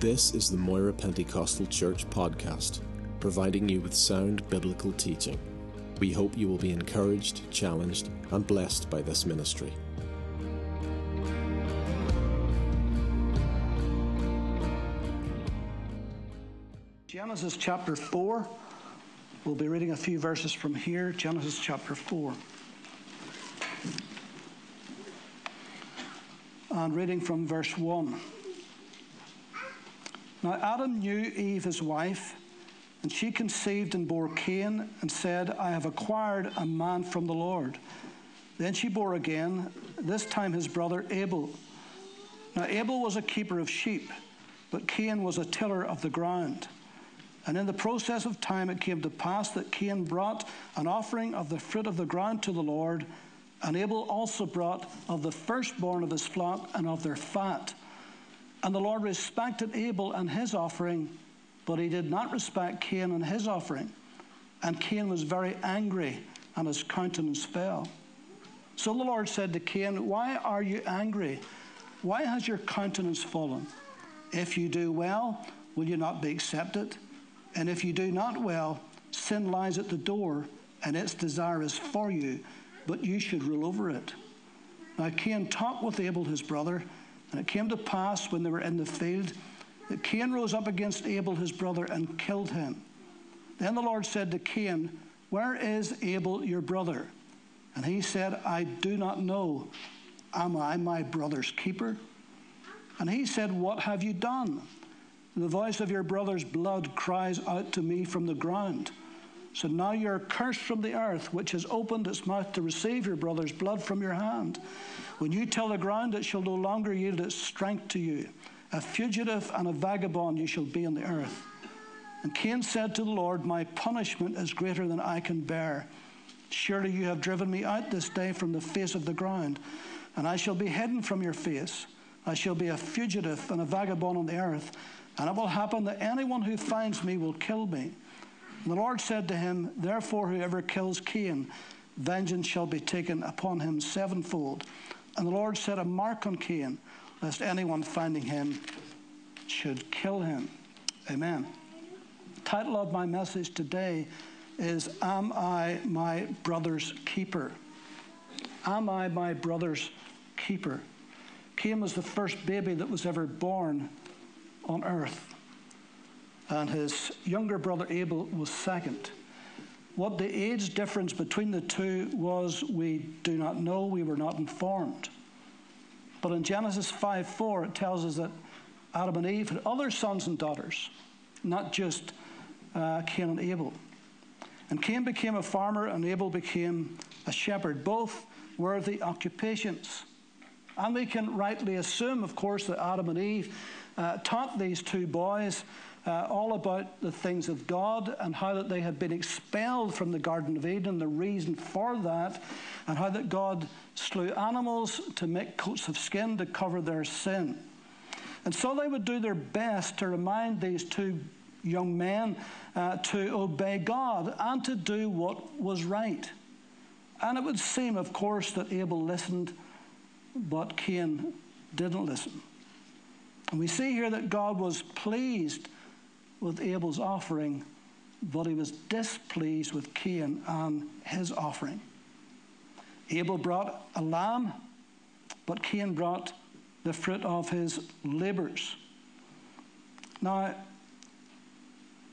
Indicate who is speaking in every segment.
Speaker 1: This is the Moira Pentecostal Church podcast, providing you with sound biblical teaching. We hope you will be encouraged, challenged, and blessed by this ministry.
Speaker 2: Genesis chapter 4. We'll be reading a few verses from here. Genesis chapter 4. And reading from verse 1. Now Adam knew Eve, his wife, and she conceived and bore Cain, and said, I have acquired a man from the Lord. Then she bore again, this time his brother Abel. Now Abel was a keeper of sheep, but Cain was a tiller of the ground. And in the process of time it came to pass that Cain brought an offering of the fruit of the ground to the Lord, and Abel also brought of the firstborn of his flock and of their fat. And the Lord respected Abel and his offering, but he did not respect Cain and his offering. And Cain was very angry, and his countenance fell. So the Lord said to Cain, Why are you angry? Why has your countenance fallen? If you do well, will you not be accepted? And if you do not well, sin lies at the door, and its desire is for you, but you should rule over it. Now Cain talked with Abel his brother, and it came to pass when they were in the field that Cain rose up against Abel his brother and killed him. Then the Lord said to Cain, Where is Abel your brother? And he said, I do not know. Am I my brother's keeper? And he said, What have you done? The voice of your brother's blood cries out to me from the ground. So now you're cursed from the earth, which has opened its mouth to receive your brother's blood from your hand. When you tell the ground, it shall no longer yield its strength to you. A fugitive and a vagabond you shall be in the earth. And Cain said to the Lord, My punishment is greater than I can bear. Surely you have driven me out this day from the face of the ground, and I shall be hidden from your face. I shall be a fugitive and a vagabond on the earth. And it will happen that anyone who finds me will kill me. And the Lord said to him, Therefore, whoever kills Cain, vengeance shall be taken upon him sevenfold. And the Lord set a mark on Cain, lest anyone finding him should kill him. Amen. The title of my message today is Am I my brother's keeper? Am I my brother's keeper? Cain was the first baby that was ever born on earth. And his younger brother Abel was second. What the age difference between the two was, we do not know, we were not informed. But in Genesis 5 4, it tells us that Adam and Eve had other sons and daughters, not just uh, Cain and Abel. And Cain became a farmer, and Abel became a shepherd. Both were the occupations. And we can rightly assume, of course, that Adam and Eve uh, taught these two boys uh, all about the things of God and how that they had been expelled from the Garden of Eden, the reason for that, and how that God slew animals to make coats of skin to cover their sin. And so they would do their best to remind these two young men uh, to obey God and to do what was right. And it would seem, of course, that Abel listened, but Cain didn't listen. And we see here that God was pleased with Abel's offering, but he was displeased with Cain and his offering. Abel brought a lamb, but Cain brought the fruit of his labors. Now,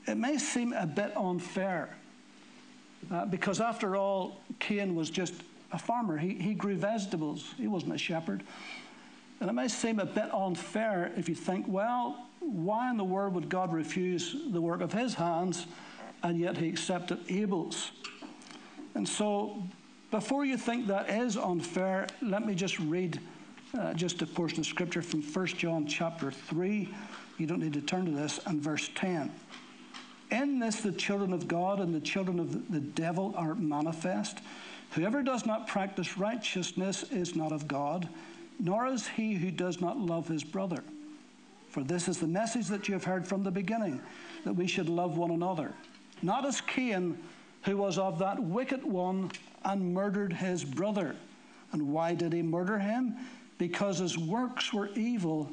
Speaker 2: it may seem a bit unfair uh, because, after all, Cain was just a farmer. He, he grew vegetables, he wasn't a shepherd. And it may seem a bit unfair if you think, well, why in the world would God refuse the work of his hands and yet he accepted Abel's? And so, before you think that is unfair, let me just read uh, just a portion of scripture from 1 John chapter 3. You don't need to turn to this, and verse 10. In this, the children of God and the children of the devil are manifest. Whoever does not practice righteousness is not of God nor is he who does not love his brother. For this is the message that you have heard from the beginning, that we should love one another. Not as Cain, who was of that wicked one and murdered his brother. And why did he murder him? Because his works were evil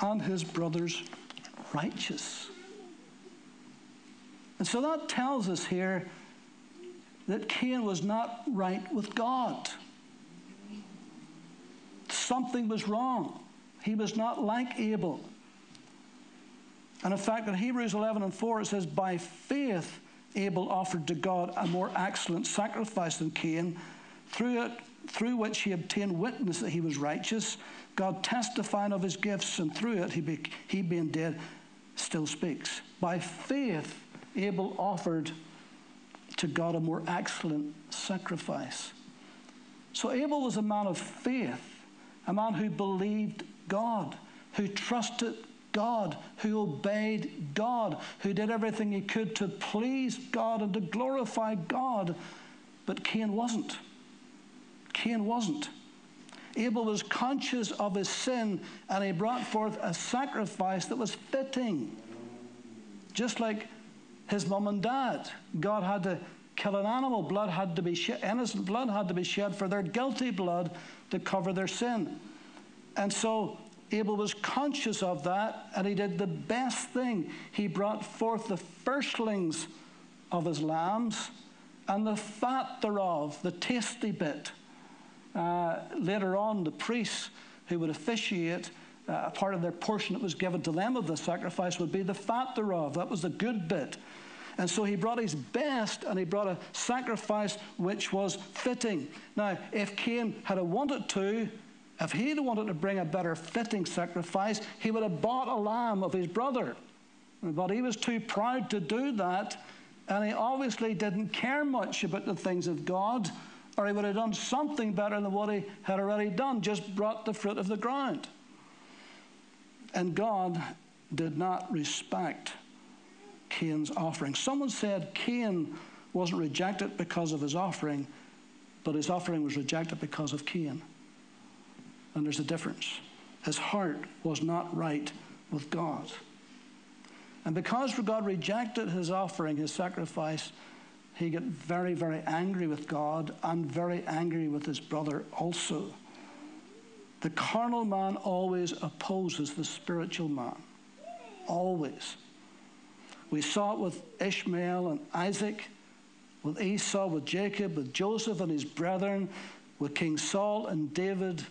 Speaker 2: and his brother's righteous. And so that tells us here that Cain was not right with God. Something was wrong. He was not like Abel. And in fact, in Hebrews 11 and 4, it says, By faith, Abel offered to God a more excellent sacrifice than Cain, through it, through which he obtained witness that he was righteous, God testifying of his gifts, and through it, he, be, he being dead, still speaks. By faith, Abel offered to God a more excellent sacrifice. So Abel was a man of faith, a man who believed God, who trusted God, who obeyed God, who did everything he could to please God and to glorify God. But Cain wasn't. Cain wasn't. Abel was conscious of his sin and he brought forth a sacrifice that was fitting. Just like his mom and dad, God had to kill an animal. Blood had to be shed, innocent blood had to be shed for their guilty blood to cover their sin. And so Abel was conscious of that and he did the best thing. He brought forth the firstlings of his lambs and the fat thereof, the tasty bit. Uh, later on, the priests who would officiate, uh, a part of their portion that was given to them of the sacrifice would be the fat thereof. That was the good bit. And so he brought his best and he brought a sacrifice which was fitting. Now, if Cain had wanted to, if he'd wanted to bring a better fitting sacrifice, he would have bought a lamb of his brother. But he was too proud to do that, and he obviously didn't care much about the things of God, or he would have done something better than what he had already done, just brought the fruit of the ground. And God did not respect Cain's offering. Someone said Cain wasn't rejected because of his offering, but his offering was rejected because of Cain. And there's a difference. His heart was not right with God. And because God rejected his offering, his sacrifice, he got very, very angry with God and very angry with his brother also. The carnal man always opposes the spiritual man. Always. We saw it with Ishmael and Isaac, with Esau, with Jacob, with Joseph and his brethren, with King Saul and David,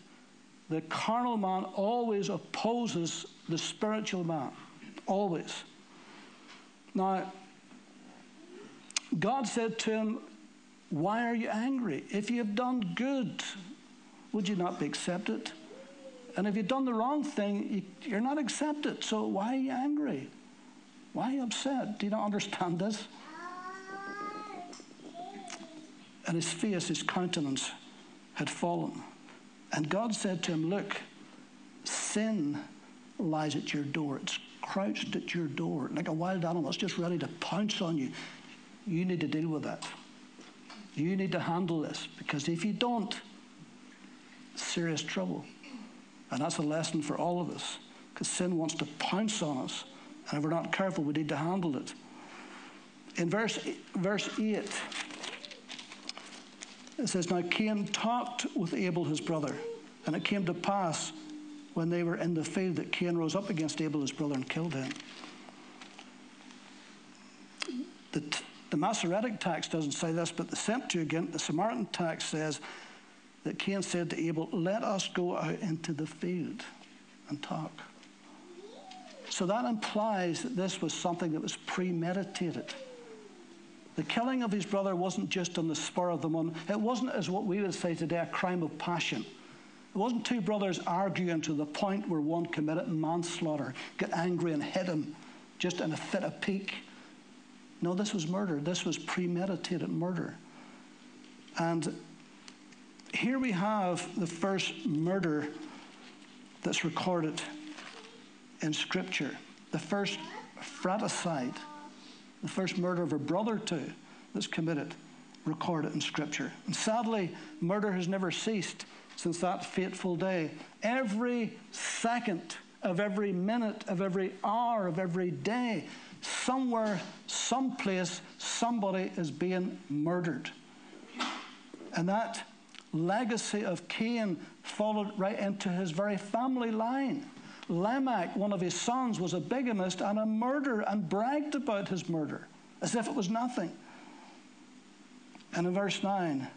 Speaker 2: the carnal man always opposes the spiritual man. Always. Now, God said to him, Why are you angry? If you have done good, would you not be accepted? And if you've done the wrong thing, you're not accepted. So why are you angry? Why are you upset? Do you not understand this? And his face, his countenance had fallen. And God said to him, Look, sin lies at your door. It's crouched at your door like a wild animal. It's just ready to pounce on you. You need to deal with that. You need to handle this because if you don't, serious trouble. And that's a lesson for all of us because sin wants to pounce on us. And if we're not careful, we need to handle it. In verse, verse 8, it says, Now Cain talked with Abel his brother, and it came to pass when they were in the field that Cain rose up against Abel his brother and killed him. The, the Masoretic text doesn't say this, but the Septuagint, the Samaritan text says that Cain said to Abel, Let us go out into the field and talk. So that implies that this was something that was premeditated. The killing of his brother wasn't just on the spur of the moment. It wasn't, as what we would say today, a crime of passion. It wasn't two brothers arguing to the point where one committed manslaughter, got angry and hit him just in a fit of pique. No, this was murder. This was premeditated murder. And here we have the first murder that's recorded in Scripture, the first fratricide the first murder of a brother, too, that's committed, recorded in Scripture. And sadly, murder has never ceased since that fateful day. Every second of every minute, of every hour, of every day, somewhere, someplace, somebody is being murdered. And that legacy of Cain followed right into his very family line. Lamech, one of his sons, was a bigamist and a murderer and bragged about his murder as if it was nothing. And in verse 9,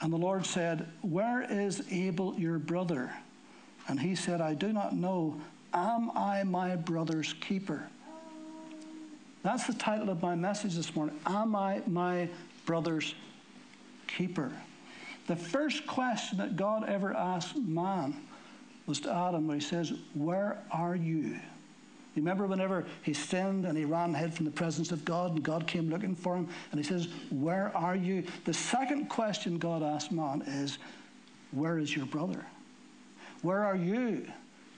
Speaker 2: and the Lord said, Where is Abel your brother? And he said, I do not know. Am I my brother's keeper? That's the title of my message this morning. Am I my brother's keeper? The first question that God ever asked man was to Adam, where he says, Where are you? Remember whenever he sinned and he ran ahead from the presence of God and God came looking for him and he says, Where are you? The second question God asked man is, Where is your brother? Where are you?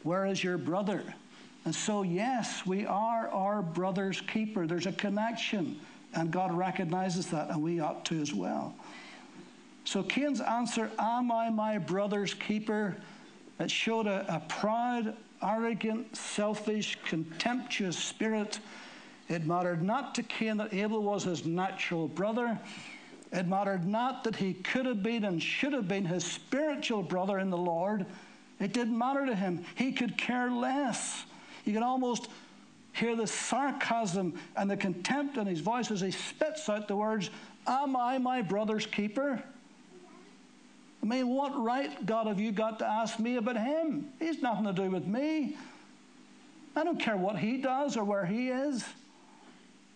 Speaker 2: Where is your brother? And so, yes, we are our brother's keeper. There's a connection, and God recognizes that, and we ought to as well. So, Cain's answer, Am I my brother's keeper? It showed a, a proud, arrogant, selfish, contemptuous spirit. It mattered not to Cain that Abel was his natural brother. It mattered not that he could have been and should have been his spiritual brother in the Lord. It didn't matter to him. He could care less. You can almost hear the sarcasm and the contempt in his voice as he spits out the words, Am I my brother's keeper? I mean, what right, God, have you got to ask me about him? He's nothing to do with me. I don't care what he does or where he is.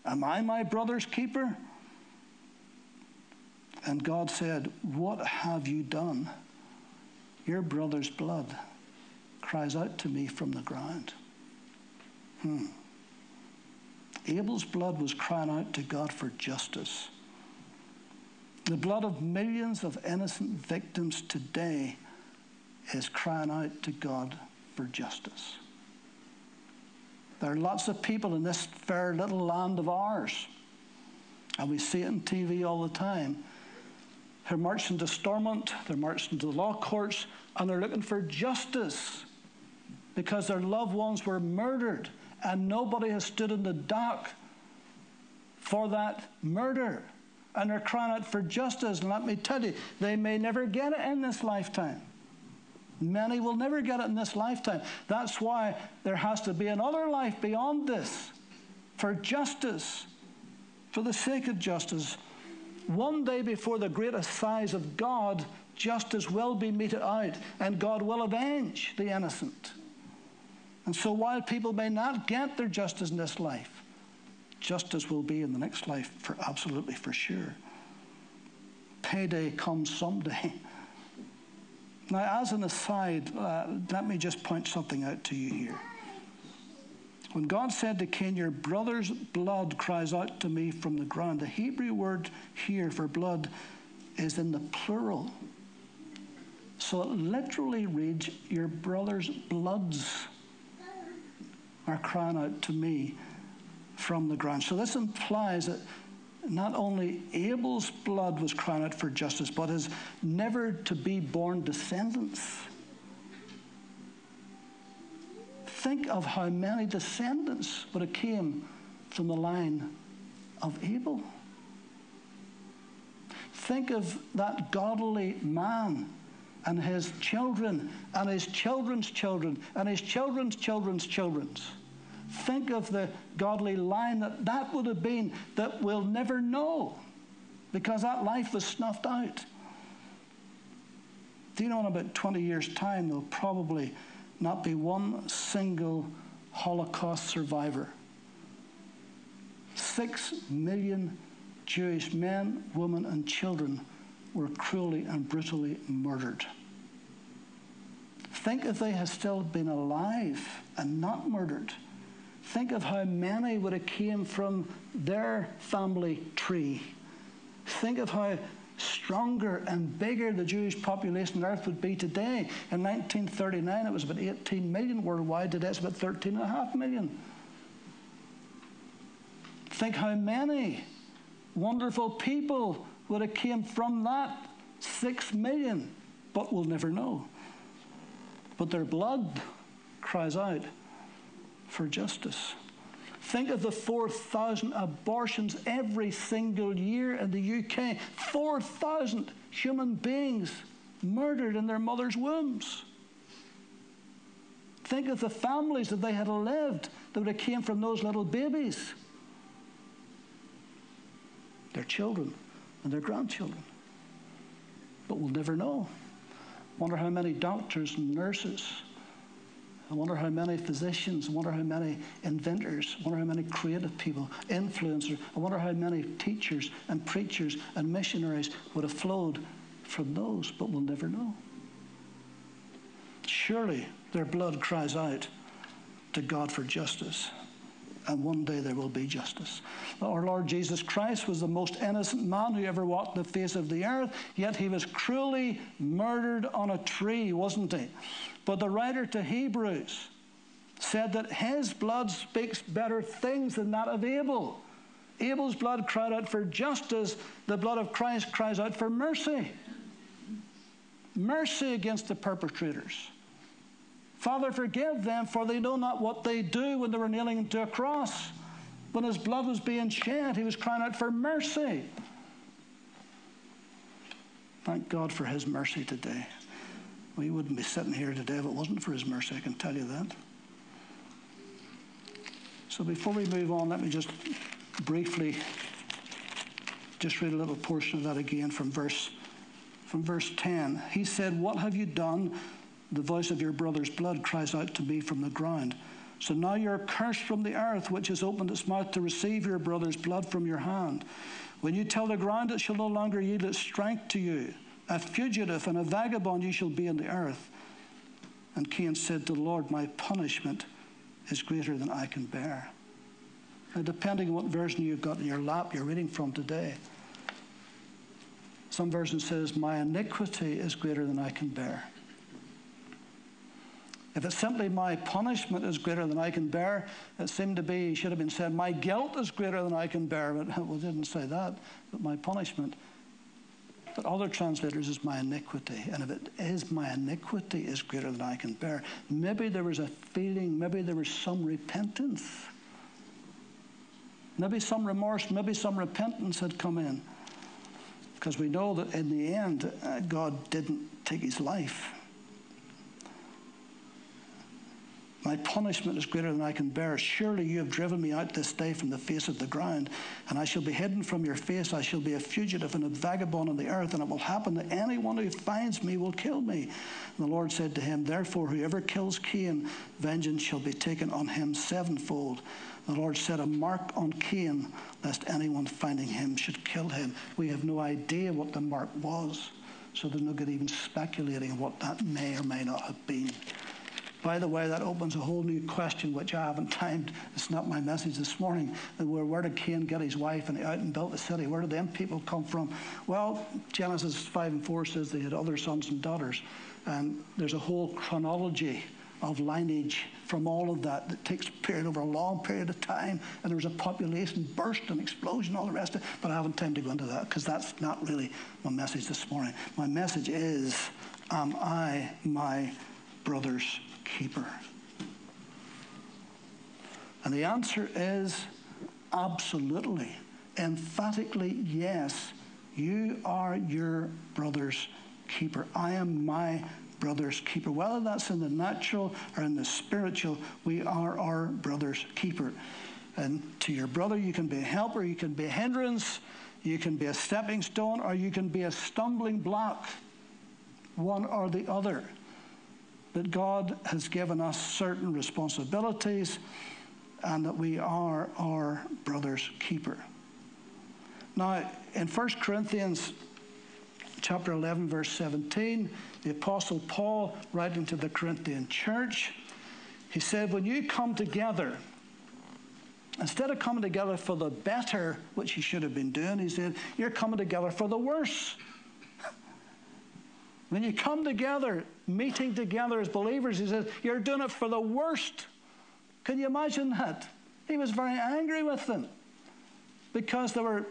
Speaker 2: Am I my brother's keeper? And God said, What have you done? Your brother's blood cries out to me from the ground. Hmm. Abel's blood was crying out to God for justice. The blood of millions of innocent victims today is crying out to God for justice. There are lots of people in this fair little land of ours, and we see it on TV all the time. They're marching to Stormont, they're marching to the law courts, and they're looking for justice because their loved ones were murdered, and nobody has stood in the dock for that murder and are crying out for justice. And let me tell you, they may never get it in this lifetime. Many will never get it in this lifetime. That's why there has to be another life beyond this for justice, for the sake of justice. One day before the great assize of God, justice will be meted out, and God will avenge the innocent. And so, while people may not get their justice in this life, justice will be in the next life for absolutely for sure. Payday comes someday. Now, as an aside, uh, let me just point something out to you here. When God said to Cain, Your brother's blood cries out to me from the ground, the Hebrew word here for blood is in the plural. So it literally reads, Your brother's bloods are crying out to me from the ground. So this implies that not only Abel's blood was crying out for justice, but his never to be born descendants. Think of how many descendants would have came from the line of Abel. Think of that godly man and his children and his children's children and his children's children's children's. Think of the godly line that that would have been that we'll never know because that life was snuffed out. Do you know in about 20 years' time, there'll probably not be one single Holocaust survivor? Six million Jewish men, women, and children were cruelly and brutally murdered. Think if they had still been alive and not murdered Think of how many would have came from their family tree. Think of how stronger and bigger the Jewish population on earth would be today. In 1939, it was about 18 million worldwide. Today, it's about 13.5 million. Think how many wonderful people would have came from that 6 million, but we'll never know. But their blood cries out for justice. Think of the 4,000 abortions every single year in the UK. 4,000 human beings murdered in their mother's wombs. Think of the families that they had lived that would have came from those little babies. Their children and their grandchildren. But we'll never know. Wonder how many doctors and nurses. I wonder how many physicians. I wonder how many inventors. I wonder how many creative people, influencers. I wonder how many teachers and preachers and missionaries would have flowed from those, but we'll never know. Surely their blood cries out to God for justice. And one day there will be justice. Our Lord Jesus Christ was the most innocent man who ever walked the face of the earth, yet he was cruelly murdered on a tree, wasn't he? But the writer to Hebrews said that his blood speaks better things than that of Abel. Abel's blood cried out for justice, the blood of Christ cries out for mercy. Mercy against the perpetrators. Father, forgive them, for they know not what they do when they were nailing to a cross. When his blood was being shed, he was crying out for mercy. Thank God for his mercy today. We wouldn't be sitting here today if it wasn't for his mercy, I can tell you that. So before we move on, let me just briefly just read a little portion of that again from verse from verse 10. He said, What have you done? The voice of your brother's blood cries out to me from the ground. So now you're cursed from the earth, which has opened its mouth to receive your brother's blood from your hand. When you tell the ground, it shall no longer yield its strength to you. A fugitive and a vagabond you shall be in the earth. And Cain said to the Lord, My punishment is greater than I can bear. Now, depending on what version you've got in your lap you're reading from today, some version says, My iniquity is greater than I can bear. If it's simply my punishment is greater than I can bear, it seemed to be, should have been said, my guilt is greater than I can bear. But well, didn't say that, but my punishment. But other translators is my iniquity. And if it is my iniquity is greater than I can bear, maybe there was a feeling, maybe there was some repentance. Maybe some remorse, maybe some repentance had come in. Because we know that in the end, uh, God didn't take his life. My punishment is greater than I can bear. Surely you have driven me out this day from the face of the ground, and I shall be hidden from your face. I shall be a fugitive and a vagabond on the earth, and it will happen that anyone who finds me will kill me. And the Lord said to him, Therefore, whoever kills Cain, vengeance shall be taken on him sevenfold. The Lord set a mark on Cain, lest anyone finding him should kill him. We have no idea what the mark was, so there's no good even speculating what that may or may not have been. By the way, that opens a whole new question, which I haven't timed. It's not my message this morning. Where, where did Cain get his wife and out and built the city? Where did them people come from? Well, Genesis 5 and 4 says they had other sons and daughters. And there's a whole chronology of lineage from all of that that takes period over a long period of time. And there was a population burst and explosion, all the rest of it. But I haven't time to go into that because that's not really my message this morning. My message is Am I my brother's keeper? And the answer is absolutely, emphatically yes. You are your brother's keeper. I am my brother's keeper. Whether that's in the natural or in the spiritual, we are our brother's keeper. And to your brother, you can be a helper, you can be a hindrance, you can be a stepping stone, or you can be a stumbling block, one or the other that God has given us certain responsibilities and that we are our brother's keeper. Now, in 1 Corinthians chapter 11, verse 17, the Apostle Paul, writing to the Corinthian church, he said, When you come together, instead of coming together for the better, which you should have been doing, he said, You're coming together for the worse. When you come together, meeting together as believers, he says, You're doing it for the worst. Can you imagine that? He was very angry with them because there were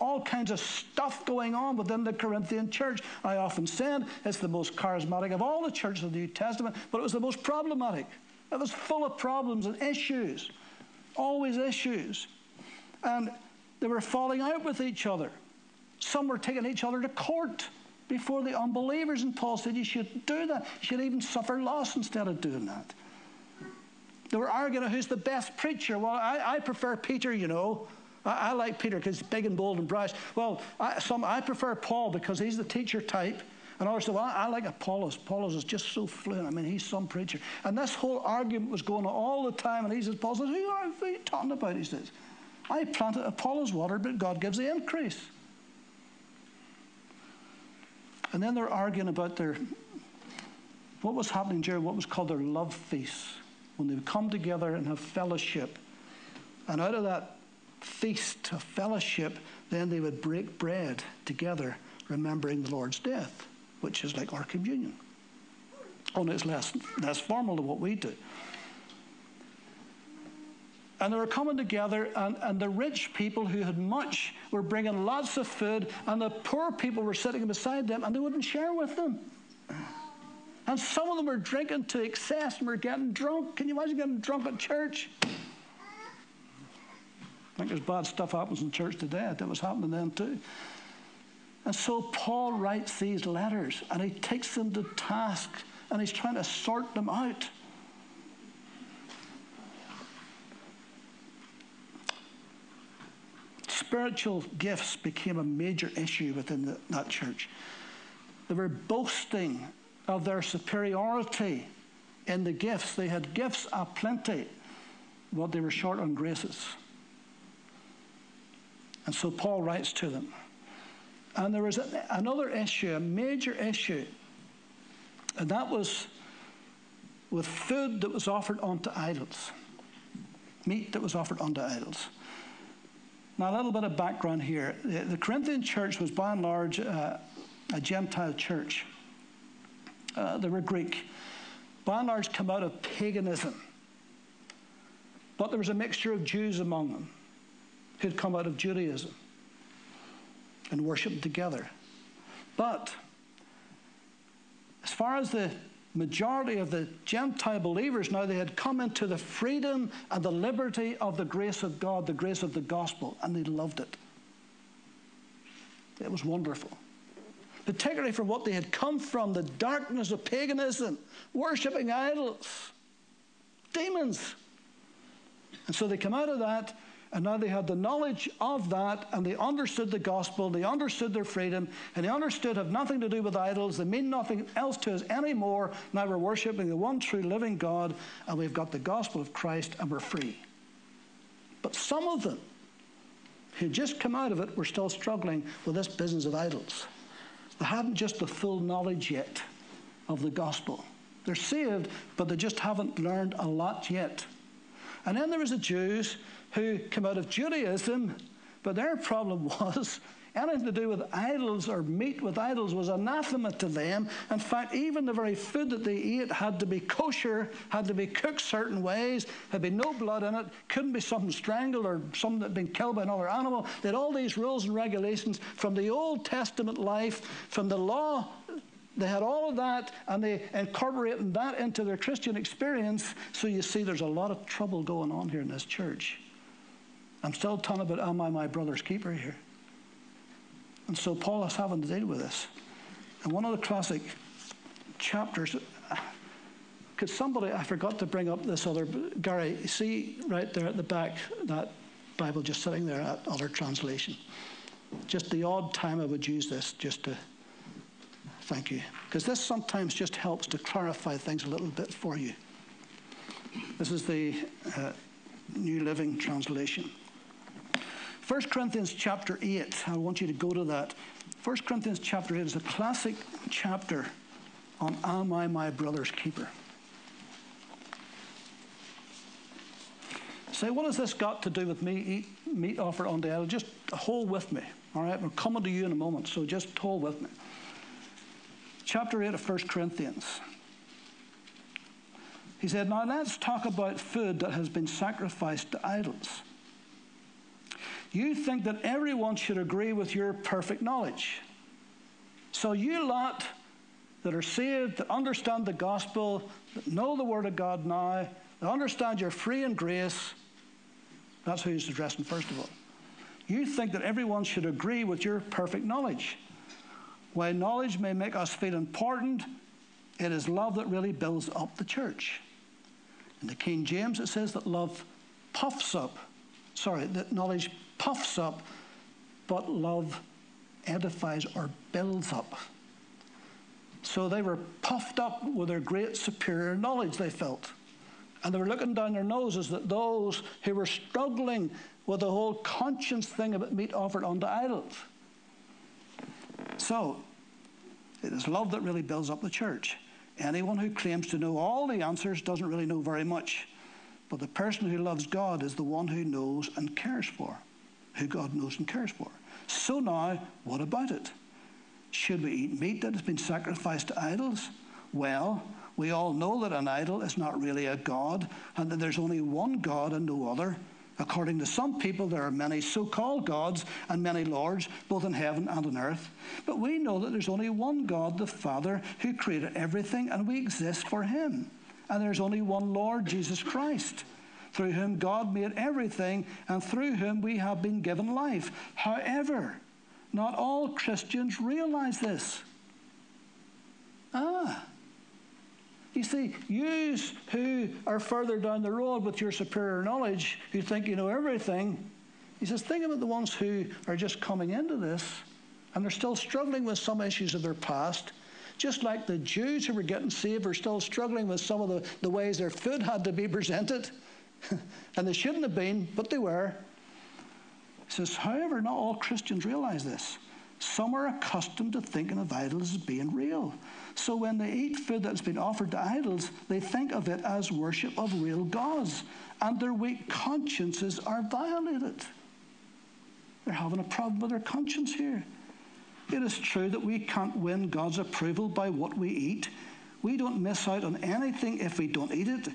Speaker 2: all kinds of stuff going on within the Corinthian church. I often said it's the most charismatic of all the churches of the New Testament, but it was the most problematic. It was full of problems and issues, always issues. And they were falling out with each other. Some were taking each other to court before the unbelievers. And Paul said you should do that. You should even suffer loss instead of doing that. They were arguing who's the best preacher. Well, I, I prefer Peter, you know. I, I like Peter because he's big and bold and brash. Well, I, some, I prefer Paul because he's the teacher type. And others said, well, I, like Apollos. Apollos is just so fluent. I mean, he's some preacher. And this whole argument was going on all the time. And he says, Paul says, who are, who are you talking about? He says, I planted Apollos water, but God gives the increase. And then they're arguing about their what was happening during what was called their love feast, when they would come together and have fellowship. And out of that feast of fellowship, then they would break bread together, remembering the Lord's death, which is like our communion. Only it's less, less formal than what we do. And they were coming together, and, and the rich people who had much were bringing lots of food, and the poor people were sitting beside them, and they wouldn't share with them. And some of them were drinking to excess and were getting drunk. Can you imagine getting drunk at church? I think there's bad stuff happens in church today. That was happening then too. And so Paul writes these letters and he takes them to task and he's trying to sort them out. Spiritual gifts became a major issue within the, that church. They were boasting of their superiority in the gifts. They had gifts aplenty, but they were short on graces. And so Paul writes to them. And there was a, another issue, a major issue, and that was with food that was offered unto idols, meat that was offered unto idols. Now, a little bit of background here. The, Corinthian church was by and large uh, a Gentile church. Uh, they were Greek. By and large, come out of paganism. But there was a mixture of Jews among them who'd come out of Judaism and worshiped together. But as far as the majority of the Gentile believers now, they had come into the freedom and the liberty of the grace of God, the grace of the gospel, and they loved it. It was wonderful. Particularly from what they had come from the darkness of paganism, worshipping idols, demons. And so they come out of that and now they had the knowledge of that, and they understood the gospel, they understood their freedom, and they understood have nothing to do with idols, they mean nothing else to us anymore. Now we're worshiping the one true living God, and we've got the gospel of Christ, and we're free. But some of them who just come out of it were still struggling with this business of idols. They hadn't just the full knowledge yet of the gospel. They're saved, but they just haven't learned a lot yet. And then there was the Jews who came out of Judaism, but their problem was anything to do with idols or meat with idols was anathema to them. In fact, even the very food that they ate had to be kosher, had to be cooked certain ways, had been no blood in it, couldn't be something strangled or something that had been killed by another animal. They had all these rules and regulations from the Old Testament life, from the law they had all of that and they incorporated that into their Christian experience. So you see, there's a lot of trouble going on here in this church. I'm still talking about, am I my brother's keeper here? And so Paul is having to deal with this. And one of the classic chapters, because somebody, I forgot to bring up this other, Gary, see right there at the back, that Bible just sitting there, that other translation. Just the odd time I would use this just to, thank you. Because this sometimes just helps to clarify things a little bit for you. This is the uh, New Living Translation. 1 Corinthians chapter 8, I want you to go to that. 1 Corinthians chapter 8 is a classic chapter on Am I my brother's keeper? Say, what has this got to do with me eat meat offered on the idol? Just hold with me. All right, we're coming to you in a moment, so just hold with me. Chapter 8 of 1 Corinthians. He said, Now let's talk about food that has been sacrificed to idols. You think that everyone should agree with your perfect knowledge. So, you lot that are saved, that understand the gospel, that know the Word of God now, that understand you're free in grace, that's who he's addressing first of all. You think that everyone should agree with your perfect knowledge. While knowledge may make us feel important, it is love that really builds up the church. In the King James, it says that love puffs up. Sorry, that knowledge puffs up, but love edifies or builds up. So they were puffed up with their great superior knowledge, they felt. And they were looking down their noses at those who were struggling with the whole conscience thing about meat offered unto idols. So, it is love that really builds up the church. Anyone who claims to know all the answers doesn't really know very much. But the person who loves God is the one who knows and cares for, who God knows and cares for. So now, what about it? Should we eat meat that has been sacrificed to idols? Well, we all know that an idol is not really a God and that there's only one God and no other. According to some people, there are many so called gods and many lords, both in heaven and on earth. But we know that there's only one God, the Father, who created everything, and we exist for Him. And there's only one Lord, Jesus Christ, through whom God made everything, and through whom we have been given life. However, not all Christians realize this. Ah, you see, you who are further down the road with your superior knowledge, who think you know everything, he says, think about the ones who are just coming into this and they're still struggling with some issues of their past. Just like the Jews who were getting saved are still struggling with some of the, the ways their food had to be presented. and they shouldn't have been, but they were. He says, however, not all Christians realize this. Some are accustomed to thinking of idols as being real. So when they eat food that's been offered to idols, they think of it as worship of real gods, and their weak consciences are violated. They're having a problem with their conscience here. It is true that we can't win God's approval by what we eat. We don't miss out on anything if we don't eat it,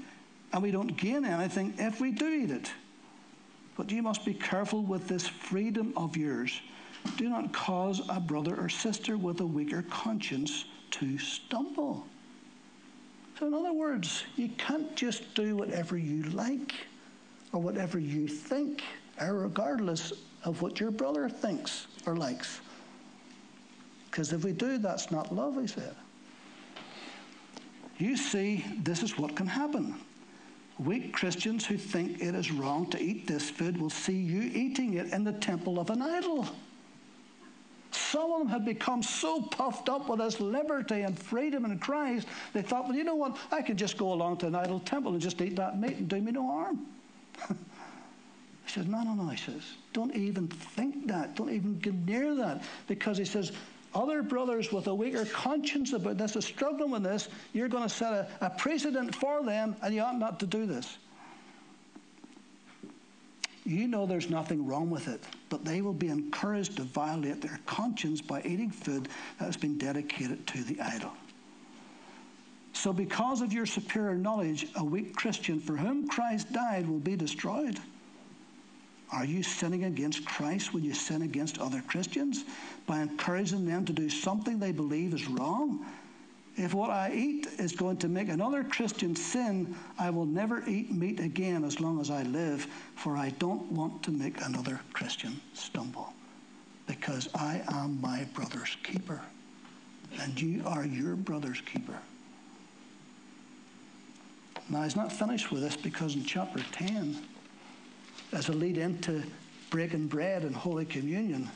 Speaker 2: and we don't gain anything if we do eat it. But you must be careful with this freedom of yours. Do not cause a brother or sister with a weaker conscience to stumble. So, in other words, you can't just do whatever you like or whatever you think, regardless of what your brother thinks or likes. Because if we do, that's not love, he said. You see, this is what can happen. Weak Christians who think it is wrong to eat this food will see you eating it in the temple of an idol. Some of them had become so puffed up with this liberty and freedom in Christ, they thought, well, you know what? I could just go along to an idol temple and just eat that meat and do me no harm. he says, no, no, no. He says, don't even think that. Don't even get near that. Because he says, other brothers with a weaker conscience about this are struggling with this. You're going to set a, a precedent for them, and you ought not to do this you know there's nothing wrong with it, but they will be encouraged to violate their conscience by eating food that has been dedicated to the idol. So, because of your superior knowledge, a weak Christian for whom Christ died will be destroyed. Are you sinning against Christ when you sin against other Christians by encouraging them to do something they believe is wrong if what I eat is going to make another Christian sin, I will never eat meat again as long as I live, for I don't want to make another Christian stumble. Because I am my brother's keeper, and you are your brother's keeper. Now, he's not finished with this because in chapter 10, as a lead into breaking bread and Holy Communion,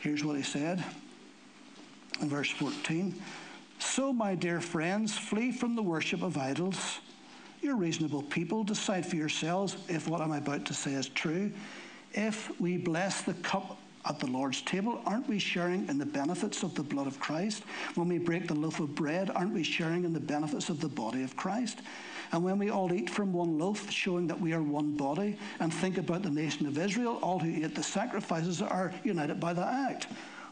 Speaker 2: here's what he said in verse 14. So, my dear friends, flee from the worship of idols. You're reasonable people. Decide for yourselves if what I'm about to say is true. If we bless the cup at the Lord's table, aren't we sharing in the benefits of the blood of Christ? When we break the loaf of bread, aren't we sharing in the benefits of the body of Christ? And when we all eat from one loaf, showing that we are one body, and think about the nation of Israel, all who ate the sacrifices are united by the act.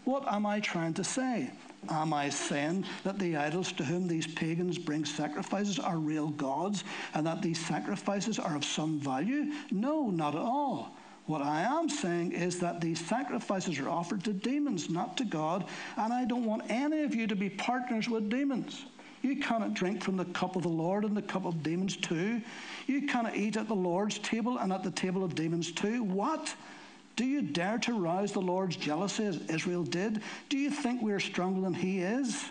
Speaker 2: What am I trying to say? Am I saying that the idols to whom these pagans bring sacrifices are real gods and that these sacrifices are of some value? No, not at all. What I am saying is that these sacrifices are offered to demons, not to God, and I don't want any of you to be partners with demons. You cannot drink from the cup of the Lord and the cup of demons too. You cannot eat at the Lord's table and at the table of demons too. What? Do you dare to rouse the Lord's jealousy as Israel did? Do you think we are stronger than he is?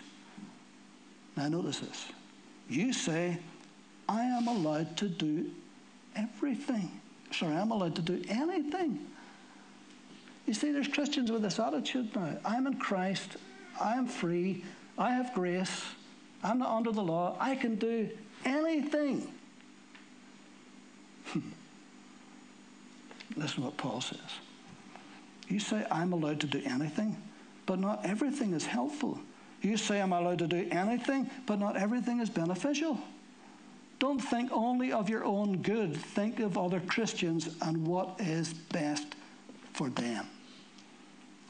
Speaker 2: Now, notice this. You say, I am allowed to do everything. Sorry, I'm allowed to do anything. You see, there's Christians with this attitude now. I'm in Christ. I am free. I have grace. I'm not under the law. I can do anything. Hmm. Listen to what Paul says. You say, I'm allowed to do anything, but not everything is helpful. You say, I'm allowed to do anything, but not everything is beneficial. Don't think only of your own good. Think of other Christians and what is best for them.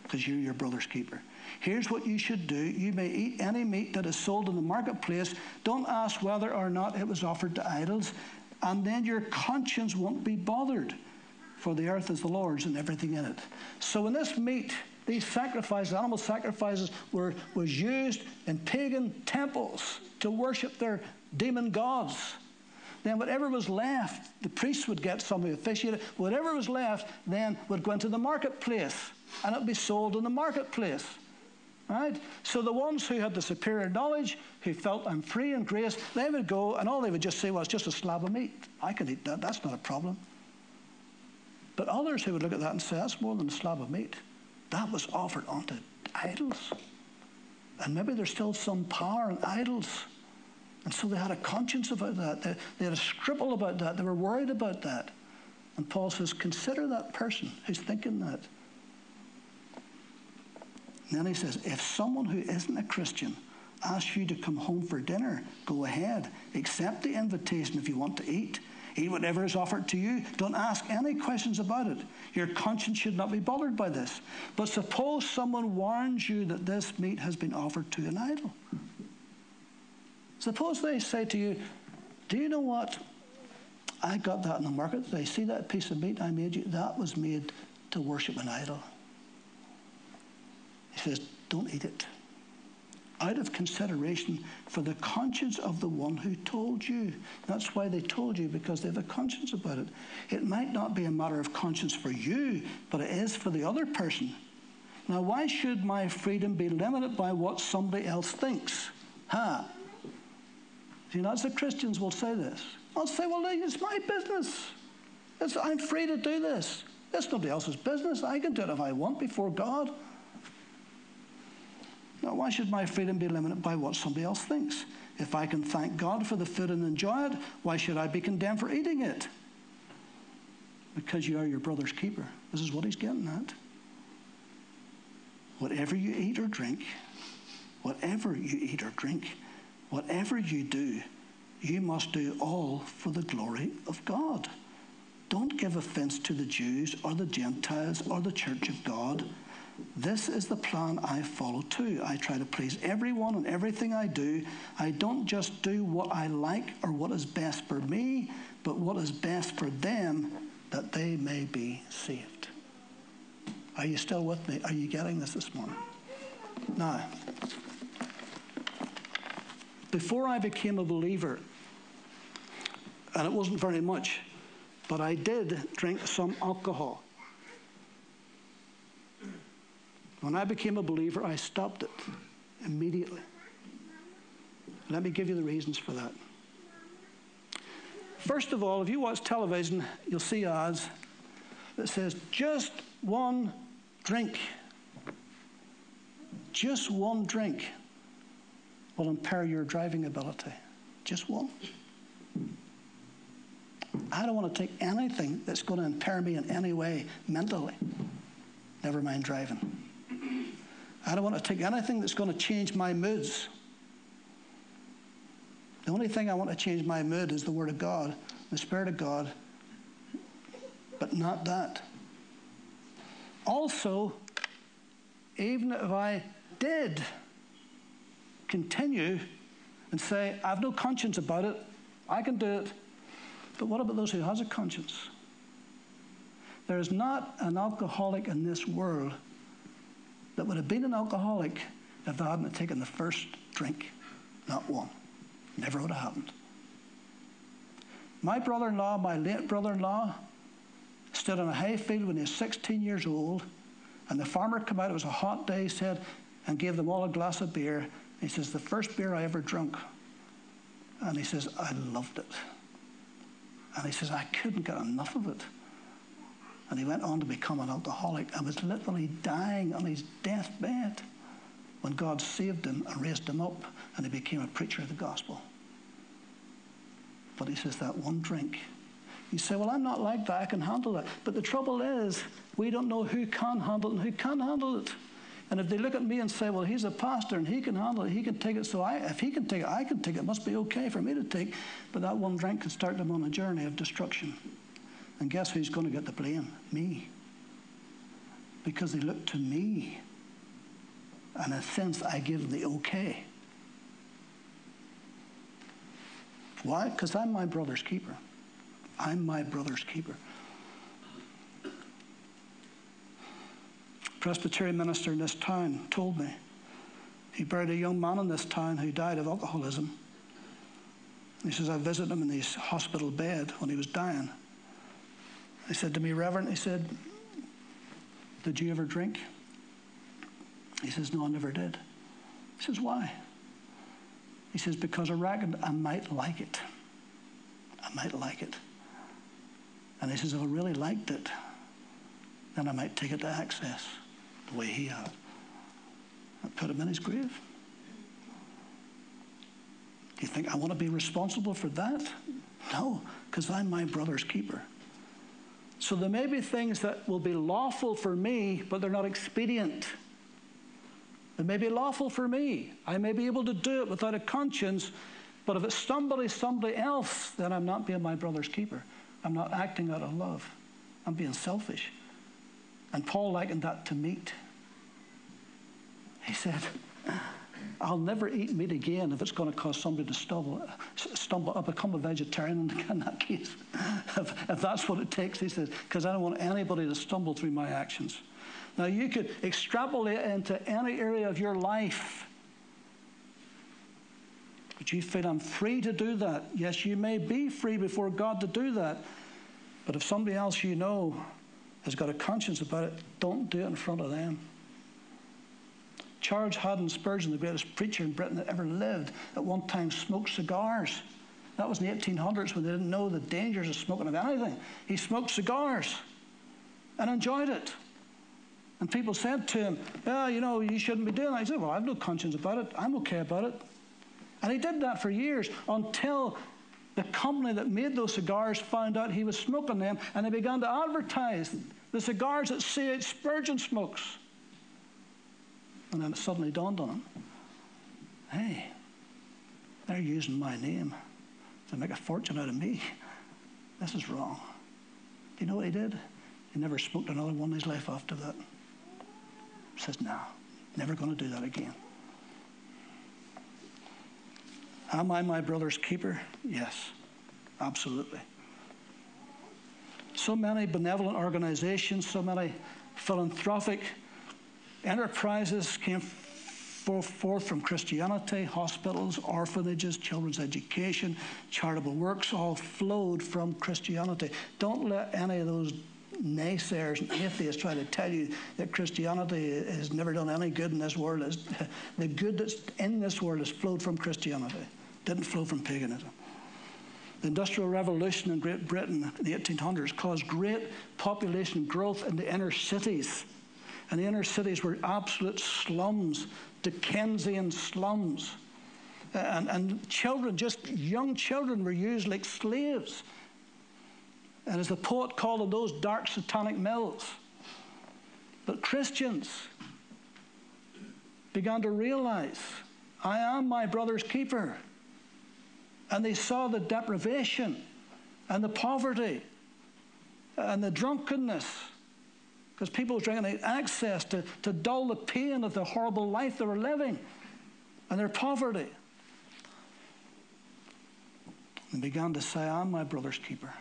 Speaker 2: Because you're your brother's keeper. Here's what you should do you may eat any meat that is sold in the marketplace. Don't ask whether or not it was offered to idols, and then your conscience won't be bothered for the earth is the Lord's and everything in it. So in this meat, these sacrifices, animal sacrifices, were was used in pagan temples to worship their demon gods. Then whatever was left, the priests would get some who officiated. Whatever was left then would go into the marketplace and it would be sold in the marketplace. Right? So the ones who had the superior knowledge, who felt I'm free in grace, they would go and all they would just say, well, it's just a slab of meat. I can eat that. That's not a problem. But others who would look at that and say, that's more than a slab of meat. That was offered unto idols. And maybe there's still some power in idols. And so they had a conscience about that. They, they had a scruple about that. They were worried about that. And Paul says, consider that person who's thinking that. And then he says, if someone who isn't a Christian asks you to come home for dinner, go ahead. Accept the invitation if you want to eat. Eat whatever is offered to you. Don't ask any questions about it. Your conscience should not be bothered by this. But suppose someone warns you that this meat has been offered to an idol. Suppose they say to you, Do you know what? I got that in the market They See that piece of meat I made you? That was made to worship an idol. He says, Don't eat it out of consideration for the conscience of the one who told you. That's why they told you, because they have a conscience about it. It might not be a matter of conscience for you, but it is for the other person. Now, why should my freedom be limited by what somebody else thinks? Ha! See, lots of Christians will say this. I'll say, well, it's my business. It's, I'm free to do this. It's nobody else's business. I can do it if I want before God. Now, why should my freedom be limited by what somebody else thinks? If I can thank God for the food and enjoy it, why should I be condemned for eating it? Because you are your brother's keeper. This is what he's getting at. Whatever you eat or drink, whatever you eat or drink, whatever you do, you must do all for the glory of God. Don't give offense to the Jews or the Gentiles or the church of God this is the plan I follow too. I try to please everyone and everything I do. I don't just do what I like or what is best for me, but what is best for them that they may be saved. Are you still with me? Are you getting this this morning? Now, before I became a believer, and it wasn't very much, but I did drink some alcohol. When I became a believer, I stopped it immediately. Let me give you the reasons for that. First of all, if you watch television, you'll see ads that says just one drink. Just one drink will impair your driving ability. Just one. I don't want to take anything that's going to impair me in any way mentally. Never mind driving. I don't want to take anything that's going to change my moods. The only thing I want to change my mood is the Word of God, the Spirit of God, but not that. Also, even if I did continue and say, I have no conscience about it, I can do it, but what about those who has a conscience? There is not an alcoholic in this world that would have been an alcoholic if they hadn't taken the first drink. Not one. Never would have happened. My brother in law, my late brother in law, stood on a hay field when he was 16 years old, and the farmer came out, it was a hot day, said, and gave them all a glass of beer. He says, The first beer I ever drunk. And he says, I loved it. And he says, I couldn't get enough of it. And he went on to become an alcoholic and was literally dying on his deathbed when God saved him and raised him up and he became a preacher of the gospel. But he says, that one drink. You say, well, I'm not like that. I can handle that. But the trouble is, we don't know who can handle it and who can't handle it. And if they look at me and say, well, he's a pastor and he can handle it, he can take it, so I, if he can take it, I can take it. It must be okay for me to take. But that one drink can start them on a journey of destruction. And guess who's going to get the blame? Me. Because they look to me. And in a sense, I give the okay. Why? Because I'm my brother's keeper. I'm my brother's keeper. Presbyterian minister in this town told me he buried a young man in this town who died of alcoholism. He says, I visited him in his hospital bed when he was dying. He said to me, Reverend, he said, Did you ever drink? He says, No, I never did. He says, Why? He says, Because I reckoned I might like it. I might like it. And he says, If I really liked it, then I might take it to access the way he had. I put him in his grave. You think I want to be responsible for that? No, because I'm my brother's keeper. So there may be things that will be lawful for me, but they're not expedient. They may be lawful for me. I may be able to do it without a conscience, but if it's somebody, somebody else, then I'm not being my brother's keeper. I'm not acting out of love. I'm being selfish. And Paul likened that to meat. He said, I'll never eat meat again if it's going to cause somebody to stumble. stumble. I'll become a vegetarian in that case. if, if that's what it takes, he says, because I don't want anybody to stumble through my actions. Now, you could extrapolate into any area of your life. But you feel I'm free to do that. Yes, you may be free before God to do that. But if somebody else you know has got a conscience about it, don't do it in front of them. Charles Haddon Spurgeon, the greatest preacher in Britain that ever lived, at one time smoked cigars. That was in the 1800s when they didn't know the dangers of smoking of anything. He smoked cigars and enjoyed it. And people said to him, Yeah, you know, you shouldn't be doing that. He said, Well, I have no conscience about it. I'm okay about it. And he did that for years until the company that made those cigars found out he was smoking them and they began to advertise the cigars that C.H. Spurgeon smokes. And then it suddenly dawned on him hey, they're using my name to make a fortune out of me. This is wrong. Do you know what he did? He never smoked another one in his life after that. He says, no, never going to do that again. Am I my brother's keeper? Yes, absolutely. So many benevolent organizations, so many philanthropic enterprises came forth from Christianity, hospitals, orphanages, children's education, charitable works, all flowed from Christianity. Don't let any of those naysayers and atheists try to tell you that Christianity has never done any good in this world. The good that's in this world has flowed from Christianity, didn't flow from paganism. The Industrial Revolution in Great Britain in the 1800s caused great population growth in the inner cities. And the inner cities were absolute slums, Dickensian slums. And, and children, just young children, were used like slaves. And as the poet called them, those dark satanic mills. But Christians began to realize I am my brother's keeper. And they saw the deprivation and the poverty and the drunkenness because people were drinking access to, to dull the pain of the horrible life they were living and their poverty. And began to say, I'm my brother's keeper,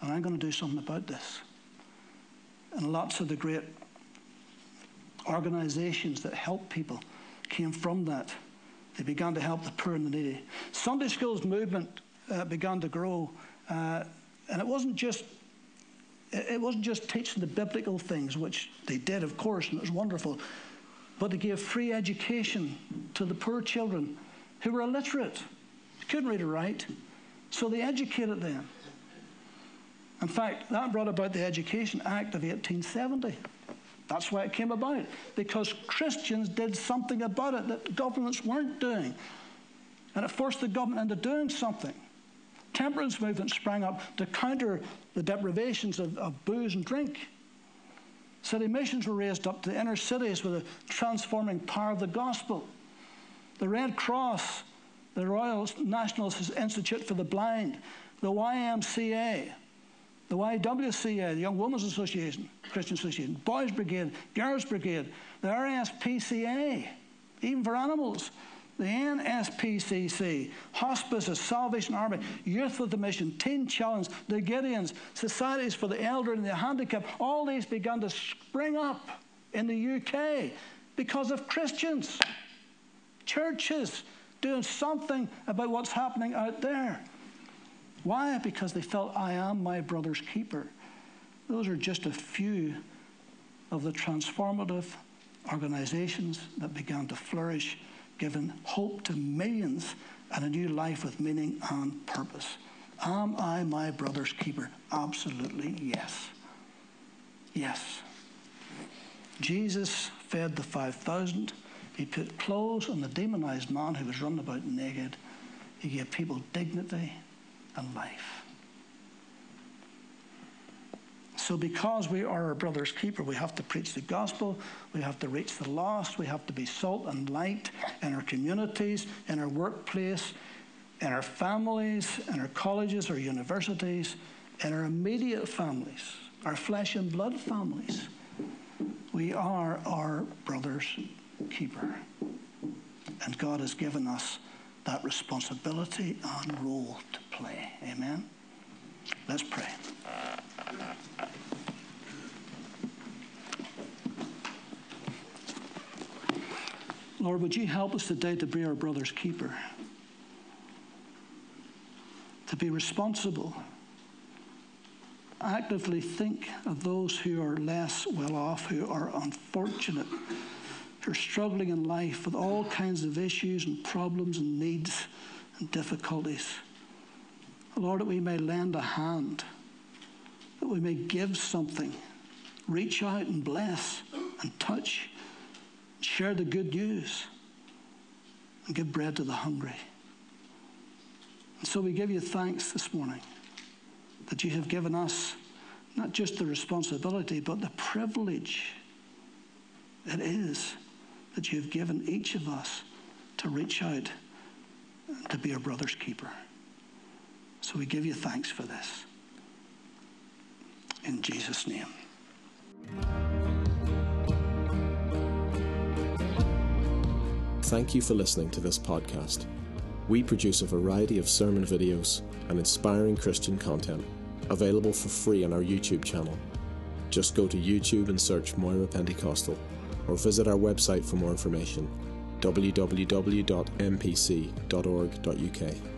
Speaker 2: and I'm going to do something about this. And lots of the great organizations that help people came from that. They began to help the poor and the needy. Sunday schools movement uh, began to grow, uh, and it wasn't just It wasn't just teaching the biblical things, which they did, of course, and it was wonderful, but they gave free education to the poor children who were illiterate, couldn't read or write. So they educated them. In fact, that brought about the Education Act of 1870. That's why it came about, because Christians did something about it that governments weren't doing. And it forced the government into doing something. Temperance movements sprang up to counter the deprivations of, of booze and drink. City missions were raised up to the inner cities with the transforming power of the gospel. The Red Cross, the Royal National Institute for the Blind, the YMCA, the YWCA, the Young Women's Association, Christian Association, Boys Brigade, Girls Brigade, the RSPCA, even for animals, the NSPCC, Hospices, Salvation Army, Youth with the Mission, Teen Challenge, the Gideons, Societies for the Elderly and the Handicapped, all these began to spring up in the UK because of Christians, churches doing something about what's happening out there. Why? Because they felt, I am my brother's keeper. Those are just a few of the transformative organizations that began to flourish giving hope to millions and a new life with meaning and purpose. Am I my brother's keeper? Absolutely yes. Yes. Jesus fed the 5,000. He put clothes on the demonized man who was running about naked. He gave people dignity and life. So, because we are our brother's keeper, we have to preach the gospel, we have to reach the lost, we have to be salt and light in our communities, in our workplace, in our families, in our colleges or universities, in our immediate families, our flesh and blood families. We are our brother's keeper. And God has given us that responsibility and role to play. Amen? Let's pray. Lord, would you help us today to be our brother's keeper? To be responsible. Actively think of those who are less well off, who are unfortunate, who are struggling in life with all kinds of issues and problems and needs and difficulties. Lord, that we may lend a hand, that we may give something, reach out and bless and touch share the good news, and give bread to the hungry. And so we give you thanks this morning that you have given us not just the responsibility, but the privilege it is that you have given each of us to reach out and to be our brother's keeper. So we give you thanks for this. In Jesus' name.
Speaker 1: Thank you for listening to this podcast. We produce a variety of sermon videos and inspiring Christian content available for free on our YouTube channel. Just go to YouTube and search Moira Pentecostal or visit our website for more information www.mpc.org.uk.